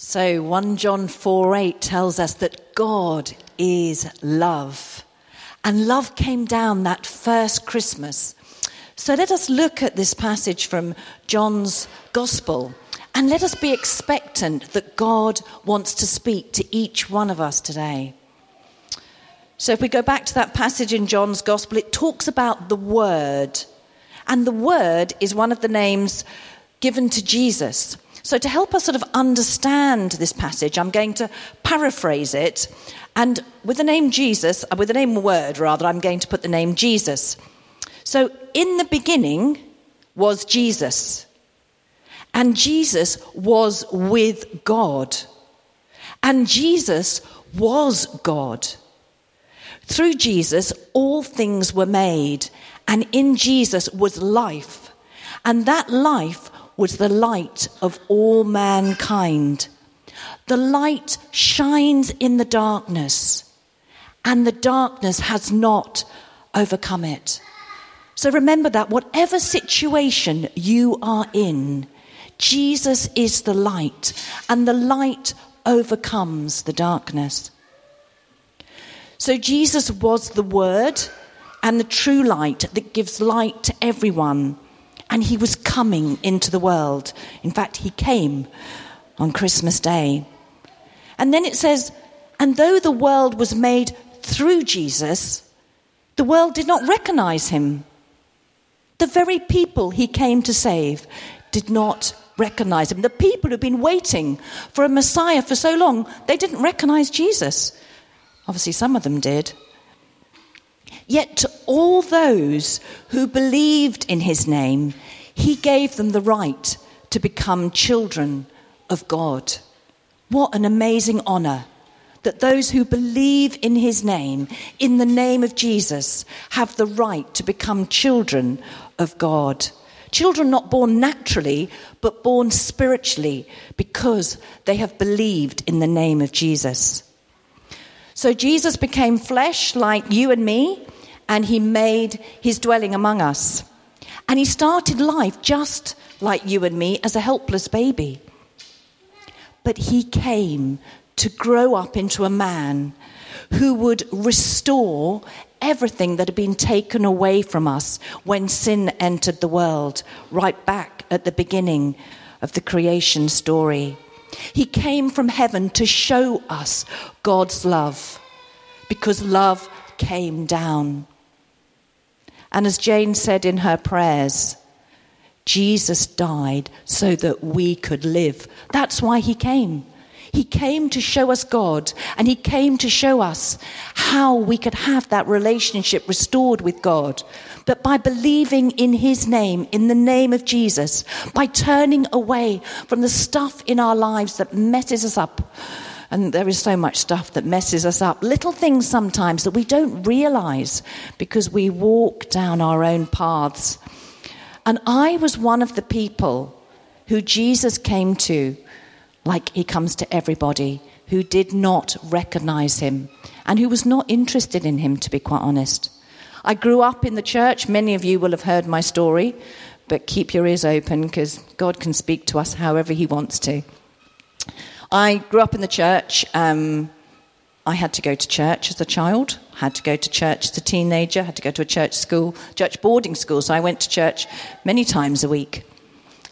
So 1 John 4 8 tells us that God is love. And love came down that first Christmas. So let us look at this passage from John's Gospel and let us be expectant that God wants to speak to each one of us today. So if we go back to that passage in John's Gospel, it talks about the Word. And the Word is one of the names given to Jesus. So, to help us sort of understand this passage, I'm going to paraphrase it. And with the name Jesus, uh, with the name word rather, I'm going to put the name Jesus. So, in the beginning was Jesus. And Jesus was with God. And Jesus was God. Through Jesus, all things were made. And in Jesus was life. And that life was the light of all mankind. The light shines in the darkness, and the darkness has not overcome it. So remember that whatever situation you are in, Jesus is the light, and the light overcomes the darkness. So Jesus was the Word and the true light that gives light to everyone and he was coming into the world. In fact, he came on Christmas Day. And then it says, and though the world was made through Jesus, the world did not recognize him. The very people he came to save did not recognize him. The people who've been waiting for a Messiah for so long, they didn't recognize Jesus. Obviously, some of them did. Yet to all those who believed in his name, he gave them the right to become children of God. What an amazing honor that those who believe in his name, in the name of Jesus, have the right to become children of God. Children not born naturally, but born spiritually because they have believed in the name of Jesus. So Jesus became flesh like you and me and he made his dwelling among us. And he started life just like you and me as a helpless baby. But he came to grow up into a man who would restore everything that had been taken away from us when sin entered the world, right back at the beginning of the creation story. He came from heaven to show us God's love because love came down. And as Jane said in her prayers, Jesus died so that we could live. That's why he came. He came to show us God, and He came to show us how we could have that relationship restored with God. But by believing in His name, in the name of Jesus, by turning away from the stuff in our lives that messes us up, and there is so much stuff that messes us up. Little things sometimes that we don't realize because we walk down our own paths. And I was one of the people who Jesus came to, like he comes to everybody, who did not recognize him and who was not interested in him, to be quite honest. I grew up in the church. Many of you will have heard my story, but keep your ears open because God can speak to us however he wants to. I grew up in the church. Um, I had to go to church as a child, had to go to church as a teenager, had to go to a church school, church boarding school. So I went to church many times a week.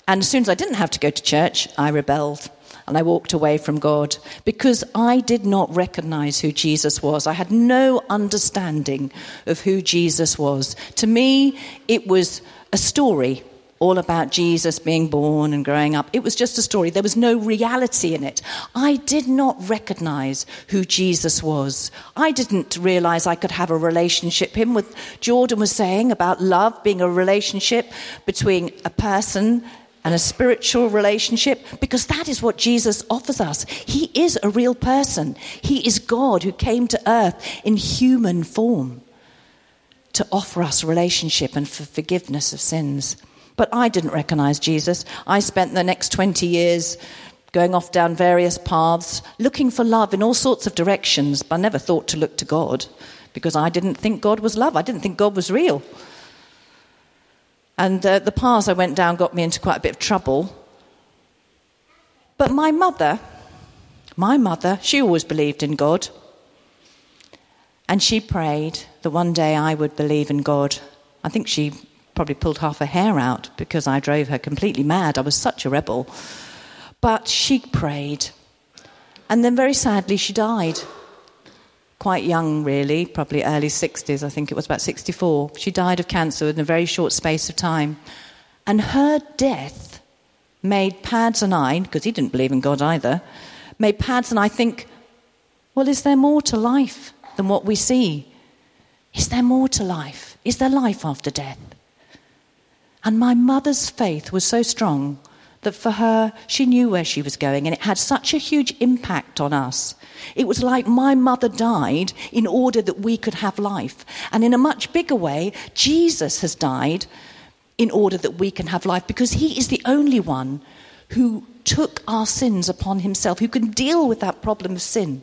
And as soon as I didn't have to go to church, I rebelled and I walked away from God because I did not recognize who Jesus was. I had no understanding of who Jesus was. To me, it was a story all about Jesus being born and growing up. It was just a story. There was no reality in it. I did not recognize who Jesus was. I didn't realize I could have a relationship. Him with Jordan was saying about love being a relationship between a person and a spiritual relationship because that is what Jesus offers us. He is a real person. He is God who came to earth in human form to offer us relationship and for forgiveness of sins. But I didn't recognize Jesus. I spent the next 20 years going off down various paths, looking for love in all sorts of directions, but I never thought to look to God because I didn't think God was love. I didn't think God was real. And uh, the paths I went down got me into quite a bit of trouble. But my mother, My mother, she always believed in God. And she prayed that one day I would believe in God. I think she probably pulled half her hair out because I drove her completely mad. I was such a rebel. But she prayed. And then, very sadly, she died. Quite young, really, probably early 60s, I think it was about 64. She died of cancer in a very short space of time. And her death made Pads and I, because he didn't believe in God either, made Pads and I think, well, is there more to life than what we see? Is there more to life? Is there life after death? And my mother's faith was so strong that for her, she knew where she was going, and it had such a huge impact on us. It was like my mother died in order that we could have life. And in a much bigger way, Jesus has died in order that we can have life because he is the only one who took our sins upon himself, who can deal with that problem of sin.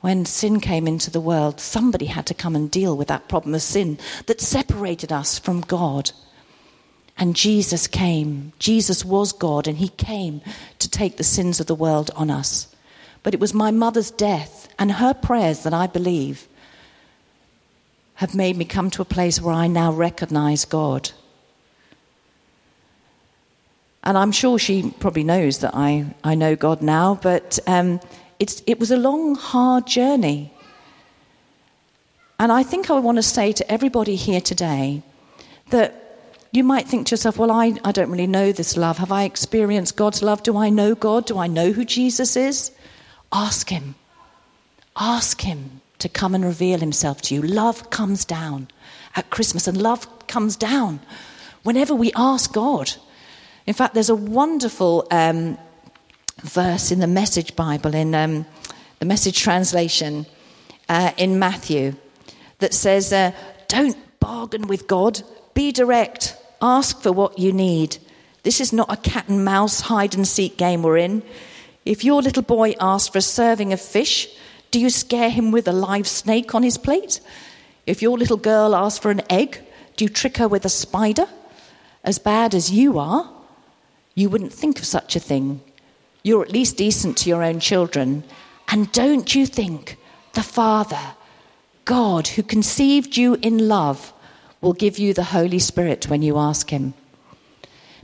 When sin came into the world, somebody had to come and deal with that problem of sin that separated us from God. And Jesus came. Jesus was God, and He came to take the sins of the world on us. But it was my mother's death and her prayers that I believe have made me come to a place where I now recognize God. And I'm sure she probably knows that I, I know God now, but um, it's, it was a long, hard journey. And I think I want to say to everybody here today that you might think to yourself, well, I, I don't really know this love. Have I experienced God's love? Do I know God? Do I know who Jesus is? Ask Him. Ask Him to come and reveal Himself to you. Love comes down at Christmas, and love comes down whenever we ask God. In fact, there's a wonderful um, verse in the Message Bible, in um, the Message translation uh, in Matthew, that says, uh, Don't bargain with God, be direct. Ask for what you need. This is not a cat and mouse hide and seek game we're in. If your little boy asks for a serving of fish, do you scare him with a live snake on his plate? If your little girl asks for an egg, do you trick her with a spider? As bad as you are, you wouldn't think of such a thing. You're at least decent to your own children. And don't you think the Father, God, who conceived you in love, will give you the Holy Spirit when you ask Him.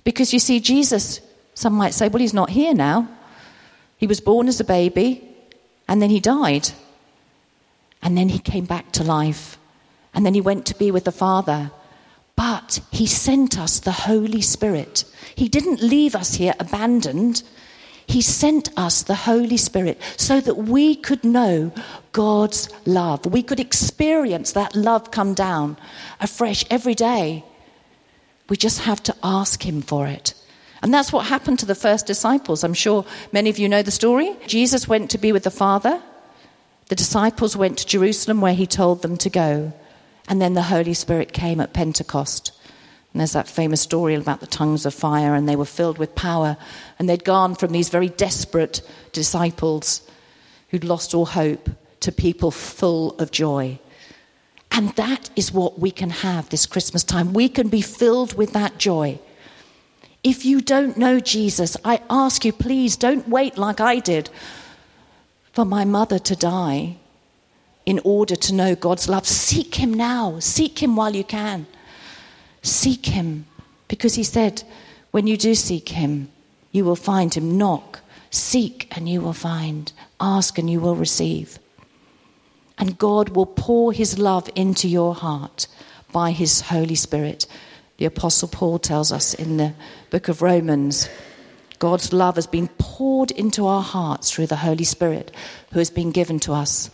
Because you see, Jesus, some might say, well, He's not here now. He was born as a baby, and then He died. And then He came back to life. And then He went to be with the Father. But He sent us the Holy Spirit. He didn't leave us here abandoned. He sent us the Holy Spirit so that we could know God's love. We could experience that love come down afresh every day. We just have to ask Him for it. And that's what happened to the first disciples. I'm sure many of you know the story. Jesus went to be with the Father. The disciples went to Jerusalem where he told them to go. And then the Holy Spirit came at Pentecost. And there's that famous story about the tongues of fire, and they were filled with power. And they'd gone from these very desperate disciples who'd lost all hope to people full of joy. And that is what we can have this Christmas time. We can be filled with that joy. If you don't know Jesus, I ask you, please don't wait like I did for my mother to die in order to know God's love. Seek Him now, seek Him while you can. Seek him, because he said, when you do seek him, you will find him. Knock, seek, and you will find. Ask, and you will receive. And God will pour his love into your heart by his Holy Spirit. The Apostle Paul tells us in the book of Romans God's love has been poured into our hearts through the Holy Spirit who has been given to us.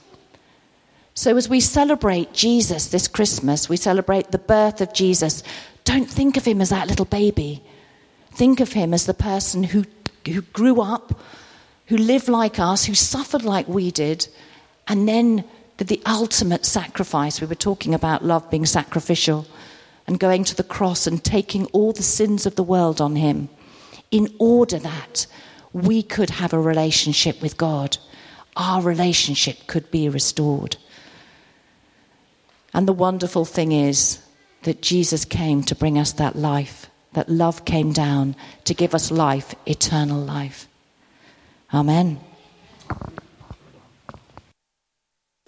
So, as we celebrate Jesus this Christmas, we celebrate the birth of Jesus. Don't think of him as that little baby. Think of him as the person who, who grew up, who lived like us, who suffered like we did, and then did the ultimate sacrifice. We were talking about love being sacrificial and going to the cross and taking all the sins of the world on him in order that we could have a relationship with God. Our relationship could be restored. And the wonderful thing is that Jesus came to bring us that life, that love came down to give us life, eternal life. Amen.